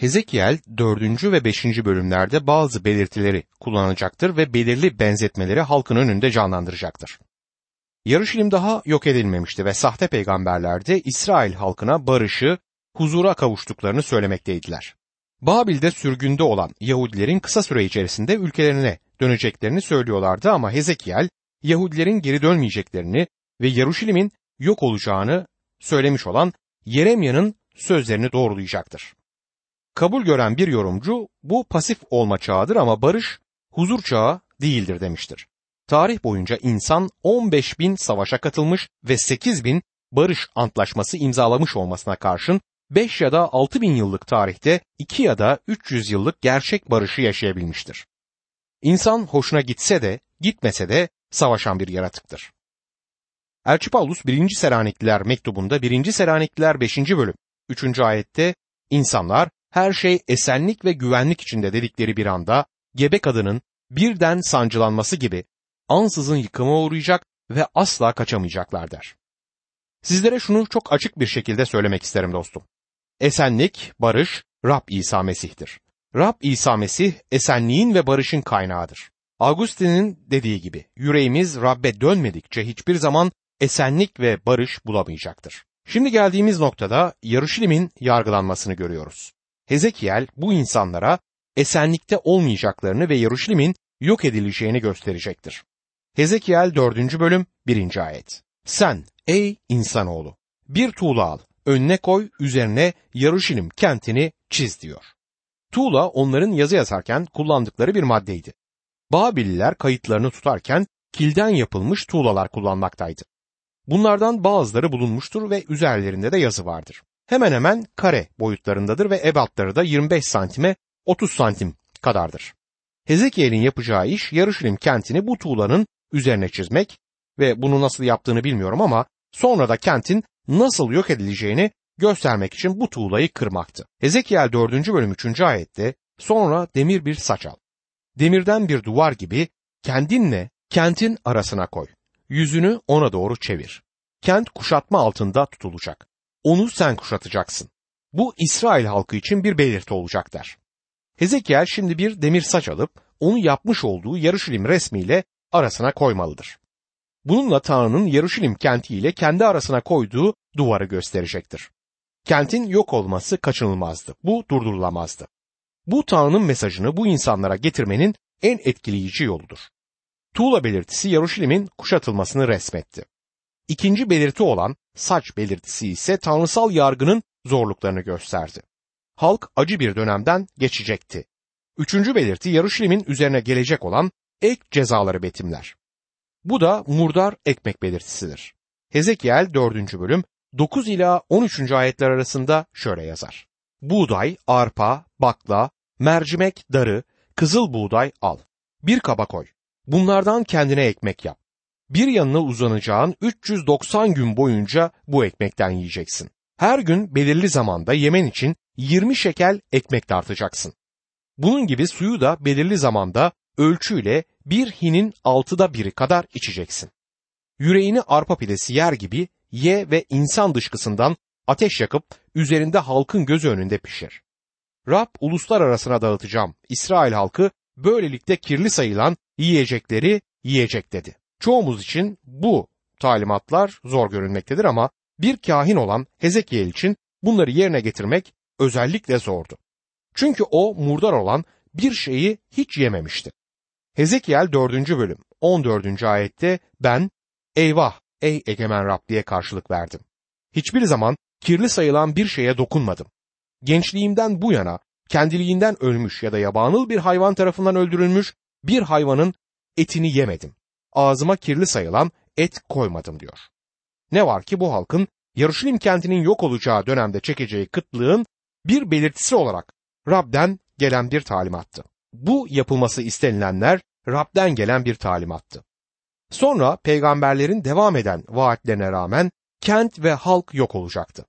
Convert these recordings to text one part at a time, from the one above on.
Hezekiel 4. ve 5. bölümlerde bazı belirtileri kullanacaktır ve belirli benzetmeleri halkın önünde canlandıracaktır. Yarışilim daha yok edilmemişti ve sahte peygamberler de İsrail halkına barışı, huzura kavuştuklarını söylemekteydiler. Babil'de sürgünde olan Yahudilerin kısa süre içerisinde ülkelerine döneceklerini söylüyorlardı ama Hezekiel Yahudilerin geri dönmeyeceklerini ve Yaruşilim'in yok olacağını söylemiş olan Yeremya'nın sözlerini doğrulayacaktır. Kabul gören bir yorumcu bu pasif olma çağıdır ama barış huzur çağı değildir demiştir. Tarih boyunca insan 15 bin savaşa katılmış ve 8 bin barış antlaşması imzalamış olmasına karşın 5 ya da 6 bin yıllık tarihte 2 ya da 300 yıllık gerçek barışı yaşayabilmiştir. İnsan hoşuna gitse de gitmese de savaşan bir yaratıktır. Elçi Paulus 1. Selanikliler mektubunda 1. Selanikliler 5. bölüm 3. ayette insanlar her şey esenlik ve güvenlik içinde dedikleri bir anda gebe kadının birden sancılanması gibi ansızın yıkıma uğrayacak ve asla kaçamayacaklar der. Sizlere şunu çok açık bir şekilde söylemek isterim dostum. Esenlik, barış Rab İsa Mesih'tir. Rab İsa Mesih esenliğin ve barışın kaynağıdır. Augustin'in dediği gibi yüreğimiz Rab'be dönmedikçe hiçbir zaman esenlik ve barış bulamayacaktır. Şimdi geldiğimiz noktada Yarışilim'in yargılanmasını görüyoruz. Hezekiel bu insanlara esenlikte olmayacaklarını ve Yarışilim'in yok edileceğini gösterecektir. Hezekiel 4. bölüm 1. ayet. Sen ey insanoğlu bir tuğla al, önüne koy, üzerine Yarışilim kentini çiz diyor. Tuğla onların yazı yazarken kullandıkları bir maddeydi. Babililer kayıtlarını tutarken kilden yapılmış tuğlalar kullanmaktaydı. Bunlardan bazıları bulunmuştur ve üzerlerinde de yazı vardır. Hemen hemen kare boyutlarındadır ve ebatları da 25 santime 30 santim kadardır. Hezekiel'in yapacağı iş Yarışilim kentini bu tuğlanın üzerine çizmek ve bunu nasıl yaptığını bilmiyorum ama sonra da kentin nasıl yok edileceğini göstermek için bu tuğlayı kırmaktı. Hezekiel 4. bölüm 3. ayette sonra demir bir saç al. Demirden bir duvar gibi kendinle kentin arasına koy. Yüzünü ona doğru çevir. Kent kuşatma altında tutulacak. Onu sen kuşatacaksın. Bu İsrail halkı için bir belirti olacak der. Hezekiel şimdi bir demir saç alıp onu yapmış olduğu Yarışilim resmiyle arasına koymalıdır. Bununla Tanrı'nın Yarışilim kentiyle kendi arasına koyduğu duvarı gösterecektir. Kentin yok olması kaçınılmazdı. Bu durdurulamazdı. Bu Tanrı'nın mesajını bu insanlara getirmenin en etkileyici yoludur. Tuğla belirtisi Yaruşilim'in kuşatılmasını resmetti. İkinci belirti olan saç belirtisi ise tanrısal yargının zorluklarını gösterdi. Halk acı bir dönemden geçecekti. Üçüncü belirti Yaruşilim'in üzerine gelecek olan ek cezaları betimler. Bu da murdar ekmek belirtisidir. Hezekiel 4. bölüm 9 ila 13. ayetler arasında şöyle yazar. Buğday, arpa, bakla, mercimek, darı, kızıl buğday al. Bir kaba koy. Bunlardan kendine ekmek yap. Bir yanına uzanacağın 390 gün boyunca bu ekmekten yiyeceksin. Her gün belirli zamanda yemen için 20 şekel ekmek tartacaksın. Bunun gibi suyu da belirli zamanda ölçüyle bir hinin altıda biri kadar içeceksin. Yüreğini arpa pidesi yer gibi ye ve insan dışkısından ateş yakıp üzerinde halkın gözü önünde pişir. Rab uluslar arasına dağıtacağım. İsrail halkı böylelikle kirli sayılan yiyecekleri yiyecek dedi. Çoğumuz için bu talimatlar zor görünmektedir ama bir kahin olan Hezekiel için bunları yerine getirmek özellikle zordu. Çünkü o murdar olan bir şeyi hiç yememişti. Hezekiel 4. bölüm 14. ayette ben eyvah ey egemen Rab diye karşılık verdim. Hiçbir zaman kirli sayılan bir şeye dokunmadım. Gençliğimden bu yana kendiliğinden ölmüş ya da yabanıl bir hayvan tarafından öldürülmüş bir hayvanın etini yemedim. Ağzıma kirli sayılan et koymadım diyor. Ne var ki bu halkın Yarışilim kentinin yok olacağı dönemde çekeceği kıtlığın bir belirtisi olarak Rab'den gelen bir talimattı. Bu yapılması istenilenler Rab'den gelen bir talimattı. Sonra peygamberlerin devam eden vaatlerine rağmen kent ve halk yok olacaktı.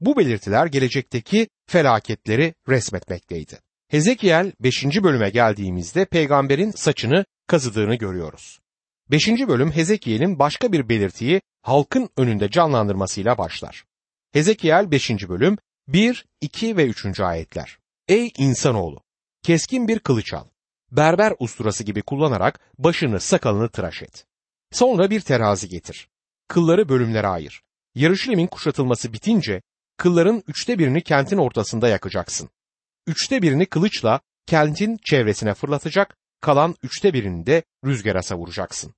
Bu belirtiler gelecekteki felaketleri resmetmekteydi. Hezekiel 5. bölüme geldiğimizde peygamberin saçını kazıdığını görüyoruz. 5. bölüm Hezekiel'in başka bir belirtiyi halkın önünde canlandırmasıyla başlar. Hezekiel 5. bölüm 1, 2 ve 3. ayetler. Ey insanoğlu! Keskin bir kılıç al. Berber usturası gibi kullanarak başını sakalını tıraş et. Sonra bir terazi getir. Kılları bölümlere ayır. Yarışilim'in kuşatılması bitince kılların üçte birini kentin ortasında yakacaksın. Üçte birini kılıçla kentin çevresine fırlatacak, kalan üçte birini de rüzgara savuracaksın.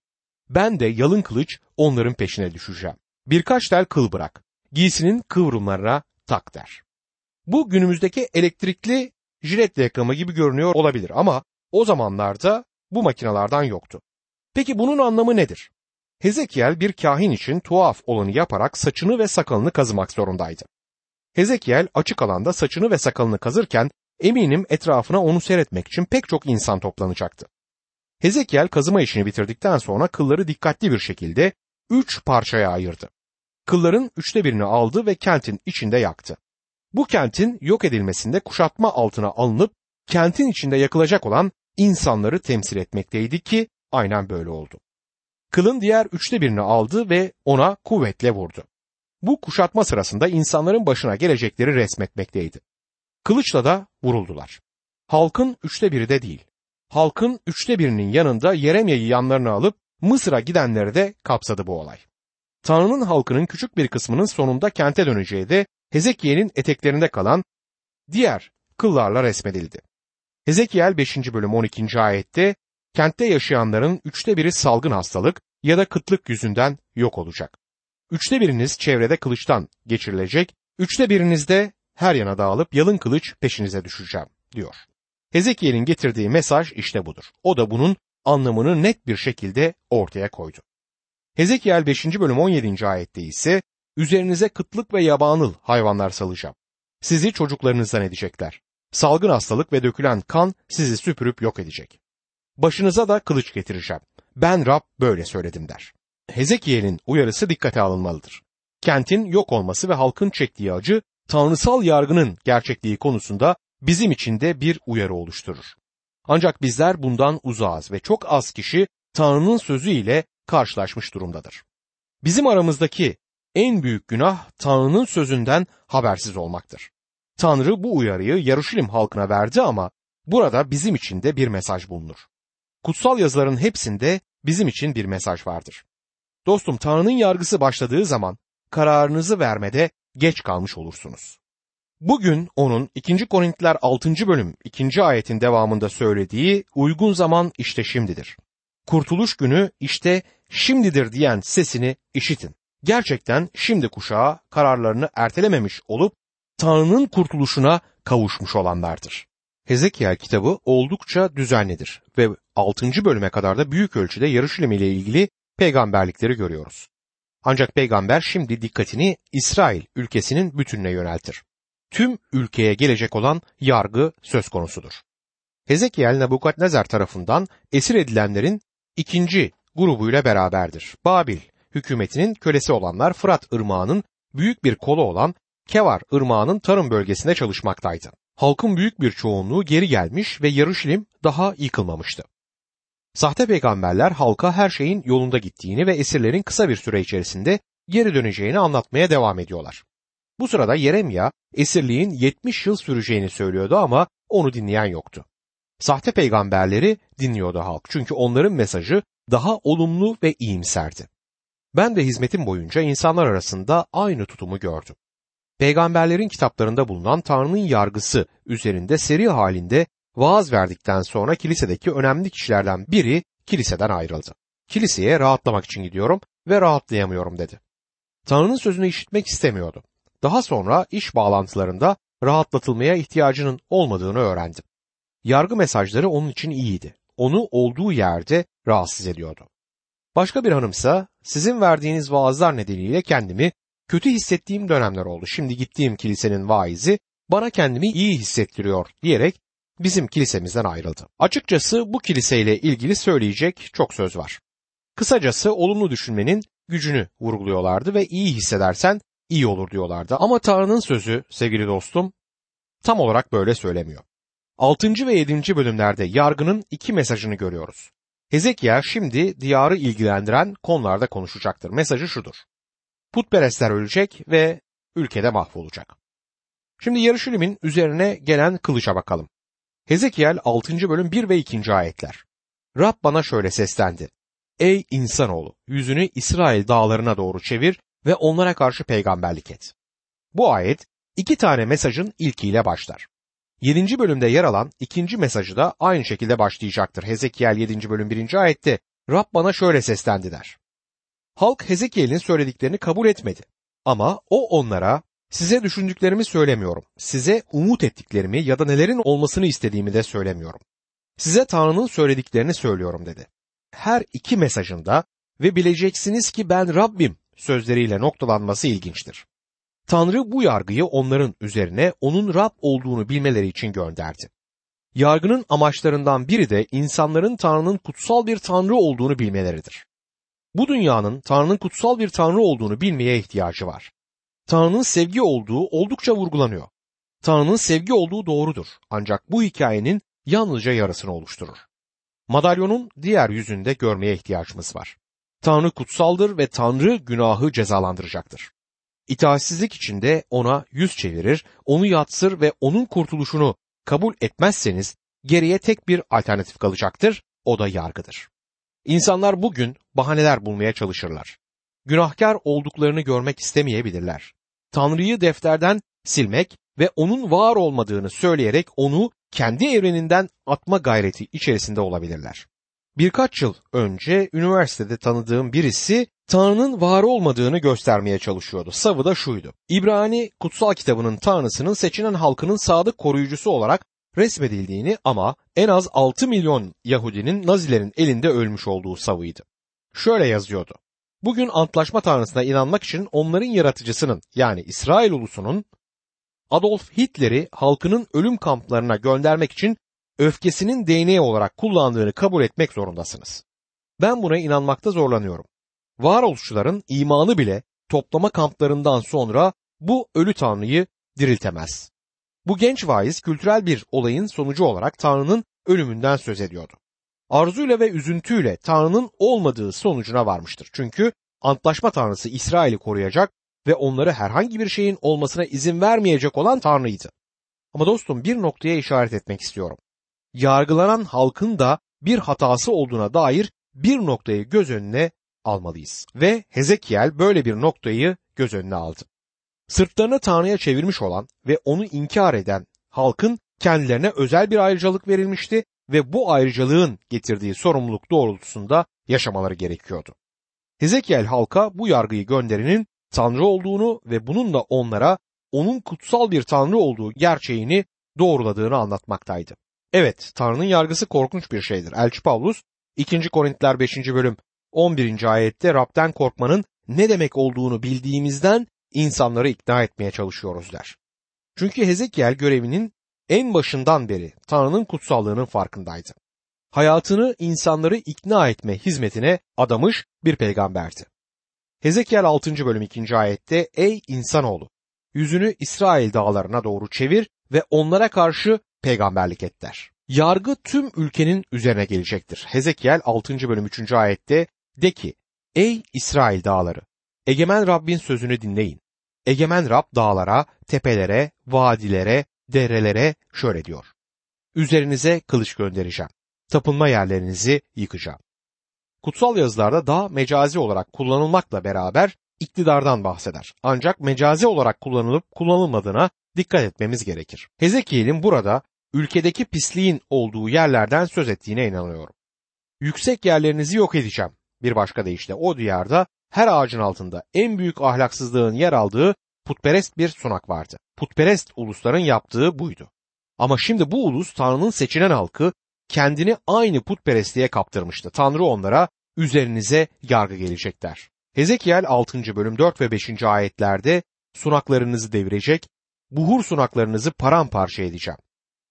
Ben de yalın kılıç onların peşine düşeceğim. Birkaç tel kıl bırak. Giysinin kıvrımlarına tak der. Bu günümüzdeki elektrikli jilet reklamı gibi görünüyor olabilir ama o zamanlarda bu makinalardan yoktu. Peki bunun anlamı nedir? Hezekiel bir kahin için tuhaf olanı yaparak saçını ve sakalını kazımak zorundaydı. Hezekiel açık alanda saçını ve sakalını kazırken eminim etrafına onu seyretmek için pek çok insan toplanacaktı. Hezekiel kazıma işini bitirdikten sonra kılları dikkatli bir şekilde üç parçaya ayırdı. Kılların üçte birini aldı ve kentin içinde yaktı. Bu kentin yok edilmesinde kuşatma altına alınıp kentin içinde yakılacak olan insanları temsil etmekteydi ki aynen böyle oldu. Kılın diğer üçte birini aldı ve ona kuvvetle vurdu. Bu kuşatma sırasında insanların başına gelecekleri resmetmekteydi. Kılıçla da vuruldular. Halkın üçte biri de değil. Halkın üçte birinin yanında Yeremya'yı yanlarına alıp Mısır'a gidenleri de kapsadı bu olay. Tanrı'nın halkının küçük bir kısmının sonunda kente döneceği de Hezekiel'in eteklerinde kalan diğer kıllarla resmedildi. Hezekiel 5. bölüm 12. ayette kentte yaşayanların üçte biri salgın hastalık ya da kıtlık yüzünden yok olacak. Üçte biriniz çevrede kılıçtan geçirilecek, üçte biriniz de her yana dağılıp yalın kılıç peşinize düşeceğim diyor. Hezekiel'in getirdiği mesaj işte budur. O da bunun anlamını net bir şekilde ortaya koydu. Hezekiel 5. bölüm 17. ayette ise üzerinize kıtlık ve yabanıl hayvanlar salacağım. Sizi çocuklarınızdan edecekler. Salgın hastalık ve dökülen kan sizi süpürüp yok edecek. Başınıza da kılıç getireceğim. Ben Rab böyle söyledim der. Hezekiel'in uyarısı dikkate alınmalıdır. Kentin yok olması ve halkın çektiği acı tanrısal yargının gerçekliği konusunda bizim için de bir uyarı oluşturur. Ancak bizler bundan uzağız ve çok az kişi Tanrı'nın sözü ile karşılaşmış durumdadır. Bizim aramızdaki en büyük günah Tanrı'nın sözünden habersiz olmaktır. Tanrı bu uyarıyı Yaruşilim halkına verdi ama burada bizim için de bir mesaj bulunur. Kutsal yazıların hepsinde bizim için bir mesaj vardır. Dostum Tanrı'nın yargısı başladığı zaman kararınızı vermede geç kalmış olursunuz. Bugün onun 2. Korintiler 6. bölüm 2. ayetin devamında söylediği uygun zaman işte şimdidir. Kurtuluş günü işte şimdidir diyen sesini işitin. Gerçekten şimdi kuşağı kararlarını ertelememiş olup Tanrı'nın kurtuluşuna kavuşmuş olanlardır. Hezekiel kitabı oldukça düzenlidir ve 6. bölüme kadar da büyük ölçüde Yarışilim ile ilgili peygamberlikleri görüyoruz. Ancak peygamber şimdi dikkatini İsrail ülkesinin bütününe yöneltir. Tüm ülkeye gelecek olan yargı söz konusudur. Hezekiel Nebukadnezar tarafından esir edilenlerin ikinci grubuyla beraberdir. Babil hükümetinin kölesi olanlar Fırat ırmağının büyük bir kolu olan Kevar ırmağının tarım bölgesinde çalışmaktaydı. Halkın büyük bir çoğunluğu geri gelmiş ve Yarışilim daha yıkılmamıştı. Sahte peygamberler halka her şeyin yolunda gittiğini ve esirlerin kısa bir süre içerisinde geri döneceğini anlatmaya devam ediyorlar. Bu sırada Yeremya esirliğin 70 yıl süreceğini söylüyordu ama onu dinleyen yoktu. Sahte peygamberleri dinliyordu halk çünkü onların mesajı daha olumlu ve iyimserdi. Ben de hizmetim boyunca insanlar arasında aynı tutumu gördüm. Peygamberlerin kitaplarında bulunan Tanrı'nın yargısı üzerinde seri halinde vaaz verdikten sonra kilisedeki önemli kişilerden biri kiliseden ayrıldı. Kiliseye rahatlamak için gidiyorum ve rahatlayamıyorum dedi. Tanrı'nın sözünü işitmek istemiyordu. Daha sonra iş bağlantılarında rahatlatılmaya ihtiyacının olmadığını öğrendim. Yargı mesajları onun için iyiydi. Onu olduğu yerde rahatsız ediyordu. Başka bir hanımsa sizin verdiğiniz vaazlar nedeniyle kendimi kötü hissettiğim dönemler oldu. Şimdi gittiğim kilisenin vaizi bana kendimi iyi hissettiriyor diyerek bizim kilisemizden ayrıldı. Açıkçası bu kiliseyle ilgili söyleyecek çok söz var. Kısacası olumlu düşünmenin gücünü vurguluyorlardı ve iyi hissedersen iyi olur diyorlardı. Ama Tanrı'nın sözü sevgili dostum tam olarak böyle söylemiyor. 6. ve 7. bölümlerde yargının iki mesajını görüyoruz. Hezekiel şimdi diyarı ilgilendiren konularda konuşacaktır. Mesajı şudur. Putperestler ölecek ve ülkede mahvolacak. Şimdi Yarışilim'in üzerine gelen kılıca bakalım. Hezekiel 6. bölüm 1 ve 2. ayetler. Rab bana şöyle seslendi. Ey insanoğlu yüzünü İsrail dağlarına doğru çevir ve onlara karşı peygamberlik et. Bu ayet iki tane mesajın ilkiyle başlar. 7. bölümde yer alan ikinci mesajı da aynı şekilde başlayacaktır. Hezekiel 7. bölüm 1. ayette Rab bana şöyle seslendi der. Halk Hezekiel'in söylediklerini kabul etmedi. Ama o onlara size düşündüklerimi söylemiyorum. Size umut ettiklerimi ya da nelerin olmasını istediğimi de söylemiyorum. Size Tanrı'nın söylediklerini söylüyorum dedi. Her iki mesajında ve bileceksiniz ki ben Rabbim sözleriyle noktalanması ilginçtir. Tanrı bu yargıyı onların üzerine onun Rab olduğunu bilmeleri için gönderdi. Yargının amaçlarından biri de insanların Tanrı'nın kutsal bir Tanrı olduğunu bilmeleridir. Bu dünyanın Tanrı'nın kutsal bir Tanrı olduğunu bilmeye ihtiyacı var. Tanrı'nın sevgi olduğu oldukça vurgulanıyor. Tanrı'nın sevgi olduğu doğrudur. Ancak bu hikayenin yalnızca yarısını oluşturur. Madalyonun diğer yüzünde görmeye ihtiyacımız var. Tanrı kutsaldır ve Tanrı günahı cezalandıracaktır. İtaatsizlik içinde ona yüz çevirir, onu yatsır ve onun kurtuluşunu kabul etmezseniz geriye tek bir alternatif kalacaktır, o da yargıdır. İnsanlar bugün bahaneler bulmaya çalışırlar. Günahkar olduklarını görmek istemeyebilirler. Tanrı'yı defterden silmek ve onun var olmadığını söyleyerek onu kendi evreninden atma gayreti içerisinde olabilirler. Birkaç yıl önce üniversitede tanıdığım birisi Tanrı'nın var olmadığını göstermeye çalışıyordu. Savı da şuydu. İbrani kutsal kitabının Tanrısının seçilen halkının sadık koruyucusu olarak resmedildiğini ama en az 6 milyon Yahudinin Nazilerin elinde ölmüş olduğu savıydı. Şöyle yazıyordu. Bugün antlaşma tanrısına inanmak için onların yaratıcısının yani İsrail ulusunun Adolf Hitler'i halkının ölüm kamplarına göndermek için öfkesinin değneği olarak kullandığını kabul etmek zorundasınız. Ben buna inanmakta zorlanıyorum. Varoluşçuların imanı bile toplama kamplarından sonra bu ölü tanrıyı diriltemez. Bu genç vaiz kültürel bir olayın sonucu olarak Tanrı'nın ölümünden söz ediyordu. Arzuyla ve üzüntüyle Tanrı'nın olmadığı sonucuna varmıştır. Çünkü antlaşma Tanrısı İsrail'i koruyacak ve onları herhangi bir şeyin olmasına izin vermeyecek olan Tanrı'ydı. Ama dostum bir noktaya işaret etmek istiyorum. Yargılanan halkın da bir hatası olduğuna dair bir noktayı göz önüne almalıyız. Ve Hezekiel böyle bir noktayı göz önüne aldı. Sırtlarını Tanrı'ya çevirmiş olan ve onu inkar eden halkın kendilerine özel bir ayrıcalık verilmişti ve bu ayrıcalığın getirdiği sorumluluk doğrultusunda yaşamaları gerekiyordu. Hezekiel halka bu yargıyı gönderinin Tanrı olduğunu ve bunun da onlara onun kutsal bir Tanrı olduğu gerçeğini doğruladığını anlatmaktaydı. Evet, Tanrı'nın yargısı korkunç bir şeydir. Elçi Pavlus 2. Korintiler 5. bölüm 11. ayette Rab'den korkmanın ne demek olduğunu bildiğimizden insanları ikna etmeye çalışıyoruz der. Çünkü Hezekiel görevinin en başından beri Tanrı'nın kutsallığının farkındaydı. Hayatını insanları ikna etme hizmetine adamış bir peygamberdi. Hezekiel 6. bölüm 2. ayette Ey insanoğlu yüzünü İsrail dağlarına doğru çevir ve onlara karşı peygamberlik et der. Yargı tüm ülkenin üzerine gelecektir. Hezekiel 6. bölüm 3. ayette de ki Ey İsrail dağları egemen Rabbin sözünü dinleyin. Egemen Rab dağlara, tepelere, vadilere, derelere şöyle diyor. Üzerinize kılıç göndereceğim. Tapınma yerlerinizi yıkacağım. Kutsal yazılarda dağ mecazi olarak kullanılmakla beraber iktidardan bahseder. Ancak mecazi olarak kullanılıp kullanılmadığına dikkat etmemiz gerekir. Hezekiel'in burada ülkedeki pisliğin olduğu yerlerden söz ettiğine inanıyorum. Yüksek yerlerinizi yok edeceğim. Bir başka deyişle o diyarda her ağacın altında en büyük ahlaksızlığın yer aldığı putperest bir sunak vardı. Putperest ulusların yaptığı buydu. Ama şimdi bu ulus Tanrı'nın seçilen halkı kendini aynı putperestliğe kaptırmıştı. Tanrı onlara üzerinize yargı gelecekler. Hezekiel 6. bölüm 4 ve 5. ayetlerde sunaklarınızı devirecek, buhur sunaklarınızı paramparça edeceğim.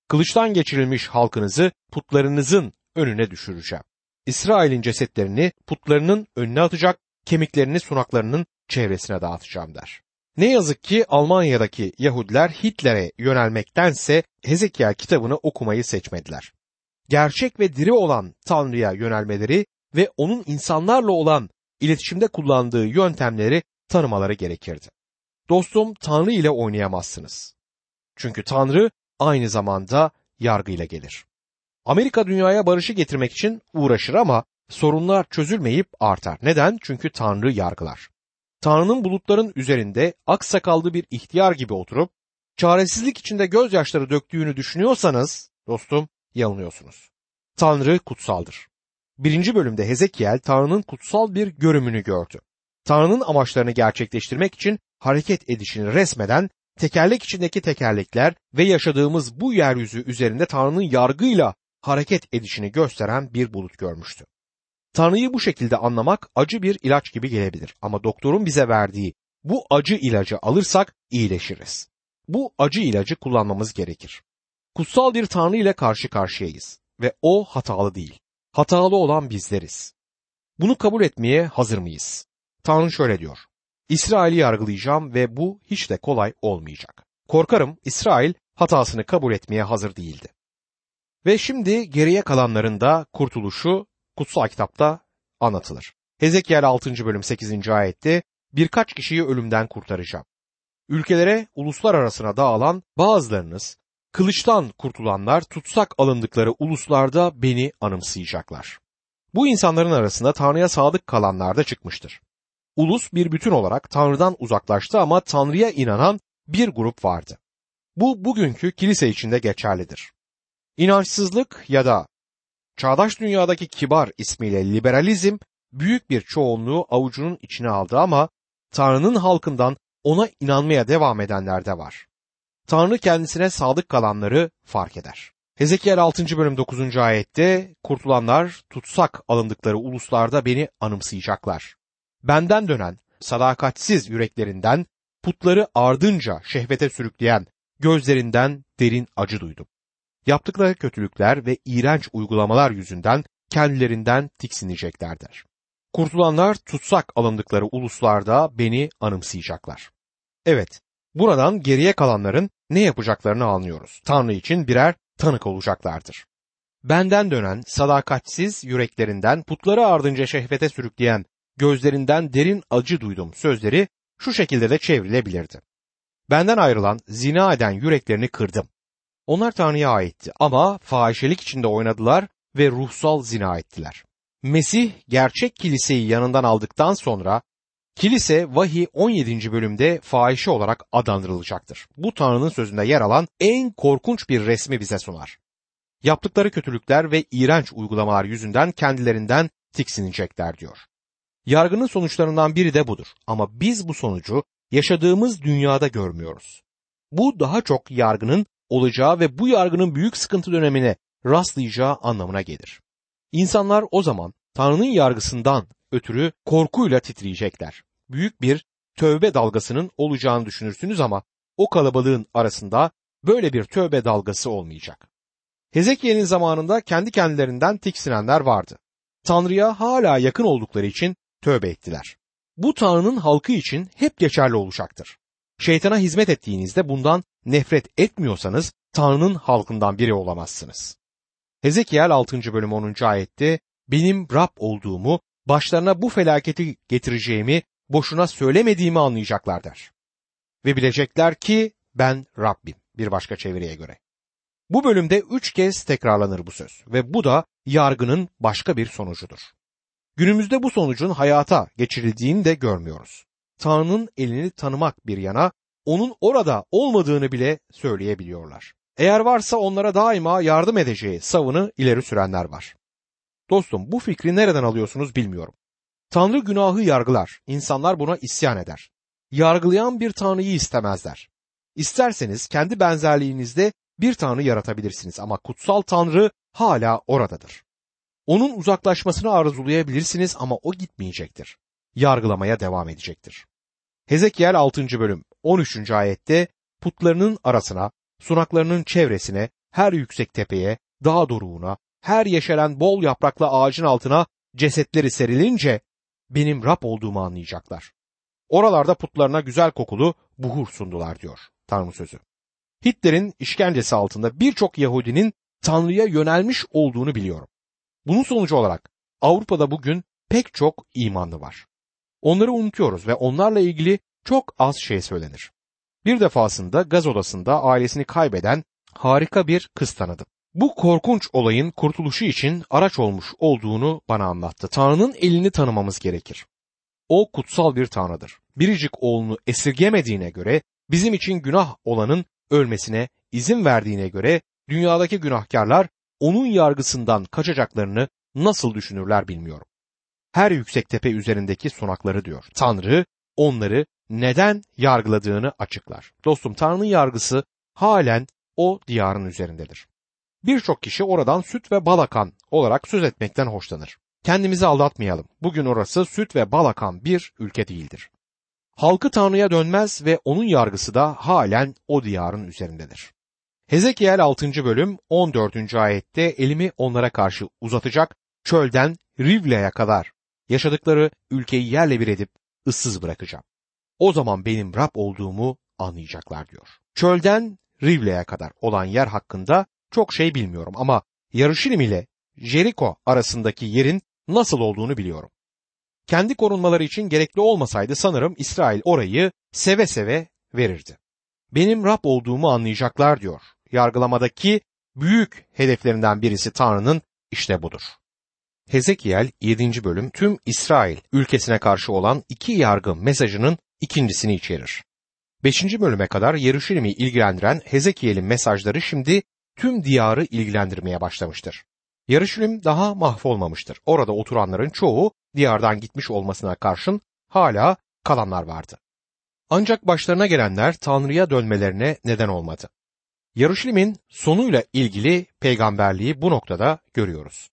Kılıçtan geçirilmiş halkınızı putlarınızın önüne düşüreceğim. İsrail'in cesetlerini putlarının önüne atacak, kemiklerini sunaklarının çevresine dağıtacağım der. Ne yazık ki Almanya'daki Yahudiler Hitler'e yönelmektense Hezekiel kitabını okumayı seçmediler. Gerçek ve diri olan Tanrı'ya yönelmeleri ve onun insanlarla olan iletişimde kullandığı yöntemleri tanımaları gerekirdi. Dostum Tanrı ile oynayamazsınız. Çünkü Tanrı aynı zamanda yargıyla gelir. Amerika dünyaya barışı getirmek için uğraşır ama sorunlar çözülmeyip artar. Neden? Çünkü Tanrı yargılar. Tanrı'nın bulutların üzerinde aksakallı bir ihtiyar gibi oturup çaresizlik içinde gözyaşları döktüğünü düşünüyorsanız dostum yanılıyorsunuz. Tanrı kutsaldır. Birinci bölümde Hezekiel Tanrı'nın kutsal bir görümünü gördü. Tanrı'nın amaçlarını gerçekleştirmek için hareket edişini resmeden tekerlek içindeki tekerlekler ve yaşadığımız bu yeryüzü üzerinde Tanrı'nın yargıyla hareket edişini gösteren bir bulut görmüştü. Tanrı'yı bu şekilde anlamak acı bir ilaç gibi gelebilir ama doktorun bize verdiği bu acı ilacı alırsak iyileşiriz. Bu acı ilacı kullanmamız gerekir. Kutsal bir Tanrı ile karşı karşıyayız ve o hatalı değil. Hatalı olan bizleriz. Bunu kabul etmeye hazır mıyız? Tanrı şöyle diyor. İsrail'i yargılayacağım ve bu hiç de kolay olmayacak. Korkarım İsrail hatasını kabul etmeye hazır değildi. Ve şimdi geriye kalanlarında kurtuluşu kutsal kitapta anlatılır. Hezekiel 6. bölüm 8. ayette birkaç kişiyi ölümden kurtaracağım. Ülkelere, uluslar arasına dağılan bazılarınız, kılıçtan kurtulanlar tutsak alındıkları uluslarda beni anımsayacaklar. Bu insanların arasında Tanrı'ya sadık kalanlar da çıkmıştır. Ulus bir bütün olarak Tanrı'dan uzaklaştı ama Tanrı'ya inanan bir grup vardı. Bu bugünkü kilise içinde geçerlidir. İnançsızlık ya da çağdaş dünyadaki kibar ismiyle liberalizm büyük bir çoğunluğu avucunun içine aldı ama Tanrı'nın halkından ona inanmaya devam edenler de var. Tanrı kendisine sadık kalanları fark eder. Hezekiel 6. bölüm 9. ayette kurtulanlar tutsak alındıkları uluslarda beni anımsayacaklar. Benden dönen sadakatsiz yüreklerinden putları ardınca şehvete sürükleyen gözlerinden derin acı duydum. Yaptıkları kötülükler ve iğrenç uygulamalar yüzünden kendilerinden tiksineceklerdir. Kurtulanlar tutsak alındıkları uluslarda beni anımsayacaklar. Evet, buradan geriye kalanların ne yapacaklarını anlıyoruz. Tanrı için birer tanık olacaklardır. Benden dönen sadakatsiz yüreklerinden putları ardınca şehvete sürükleyen gözlerinden derin acı duydum sözleri şu şekilde de çevrilebilirdi. Benden ayrılan zina eden yüreklerini kırdım. Onlar Tanrı'ya aitti ama fahişelik içinde oynadılar ve ruhsal zina ettiler. Mesih gerçek kiliseyi yanından aldıktan sonra kilise vahiy 17. bölümde fahişe olarak adlandırılacaktır. Bu Tanrı'nın sözünde yer alan en korkunç bir resmi bize sunar. Yaptıkları kötülükler ve iğrenç uygulamalar yüzünden kendilerinden tiksinecekler diyor. Yargının sonuçlarından biri de budur. Ama biz bu sonucu yaşadığımız dünyada görmüyoruz. Bu daha çok yargının olacağı ve bu yargının büyük sıkıntı dönemine rastlayacağı anlamına gelir. İnsanlar o zaman Tanrı'nın yargısından ötürü korkuyla titriyecekler. Büyük bir tövbe dalgasının olacağını düşünürsünüz ama o kalabalığın arasında böyle bir tövbe dalgası olmayacak. Hezekiel'in zamanında kendi kendilerinden tiksinenler vardı. Tanrı'ya hala yakın oldukları için tövbe ettiler. Bu Tanrı'nın halkı için hep geçerli olacaktır. Şeytana hizmet ettiğinizde bundan nefret etmiyorsanız Tanrı'nın halkından biri olamazsınız. Hezekiel 6. bölüm 10. ayette benim Rab olduğumu, başlarına bu felaketi getireceğimi boşuna söylemediğimi anlayacaklar der. Ve bilecekler ki ben Rabbim bir başka çeviriye göre. Bu bölümde üç kez tekrarlanır bu söz ve bu da yargının başka bir sonucudur. Günümüzde bu sonucun hayata geçirildiğini de görmüyoruz. Tanrı'nın elini tanımak bir yana onun orada olmadığını bile söyleyebiliyorlar. Eğer varsa onlara daima yardım edeceği savını ileri sürenler var. Dostum bu fikri nereden alıyorsunuz bilmiyorum. Tanrı günahı yargılar, insanlar buna isyan eder. Yargılayan bir Tanrı'yı istemezler. İsterseniz kendi benzerliğinizde bir Tanrı yaratabilirsiniz ama kutsal Tanrı hala oradadır. Onun uzaklaşmasını arzulayabilirsiniz ama o gitmeyecektir. Yargılamaya devam edecektir. Hezekiel 6. bölüm 13. ayette putlarının arasına, sunaklarının çevresine, her yüksek tepeye, dağ doruğuna, her yeşeren bol yapraklı ağacın altına cesetleri serilince benim Rab olduğumu anlayacaklar. Oralarda putlarına güzel kokulu buhur sundular diyor Tanrı sözü. Hitler'in işkencesi altında birçok Yahudinin Tanrı'ya yönelmiş olduğunu biliyorum. Bunun sonucu olarak Avrupa'da bugün pek çok imanlı var. Onları unutuyoruz ve onlarla ilgili çok az şey söylenir. Bir defasında gaz odasında ailesini kaybeden harika bir kız tanıdım. Bu korkunç olayın kurtuluşu için araç olmuş olduğunu bana anlattı. Tanrı'nın elini tanımamız gerekir. O kutsal bir tanrıdır. Biricik oğlunu esirgemediğine göre bizim için günah olanın ölmesine izin verdiğine göre dünyadaki günahkarlar onun yargısından kaçacaklarını nasıl düşünürler bilmiyorum. Her yüksek tepe üzerindeki sunakları diyor. Tanrı onları neden yargıladığını açıklar. Dostum Tanrı'nın yargısı halen o diyarın üzerindedir. Birçok kişi oradan süt ve balakan olarak söz etmekten hoşlanır. Kendimizi aldatmayalım. Bugün orası süt ve balakan bir ülke değildir. Halkı Tanrı'ya dönmez ve onun yargısı da halen o diyarın üzerindedir. Hezekiel 6. bölüm 14. ayette elimi onlara karşı uzatacak, çölden Rivle'ye kadar yaşadıkları ülkeyi yerle bir edip ıssız bırakacağım. O zaman benim Rab olduğumu anlayacaklar diyor. Çölden Rivle'ye kadar olan yer hakkında çok şey bilmiyorum ama Yarışilim ile Jeriko arasındaki yerin nasıl olduğunu biliyorum. Kendi korunmaları için gerekli olmasaydı sanırım İsrail orayı seve seve verirdi. Benim Rab olduğumu anlayacaklar diyor. Yargılamadaki büyük hedeflerinden birisi Tanrı'nın işte budur. Hezekiel 7. bölüm tüm İsrail ülkesine karşı olan iki yargı mesajının ikincisini içerir. 5. bölüme kadar Yeruşalim'i ilgilendiren Hezekiel'in mesajları şimdi tüm diyarı ilgilendirmeye başlamıştır. Yarışilim daha mahvolmamıştır. Orada oturanların çoğu diyardan gitmiş olmasına karşın hala kalanlar vardı. Ancak başlarına gelenler Tanrı'ya dönmelerine neden olmadı. Yarışilim'in sonuyla ilgili peygamberliği bu noktada görüyoruz.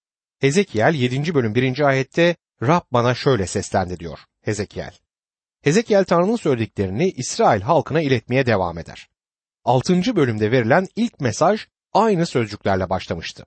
Hezekiel 7. bölüm 1. ayette Rab bana şöyle seslendi diyor Hezekiel. Hezekiel Tanrı'nın söylediklerini İsrail halkına iletmeye devam eder. 6. bölümde verilen ilk mesaj aynı sözcüklerle başlamıştı.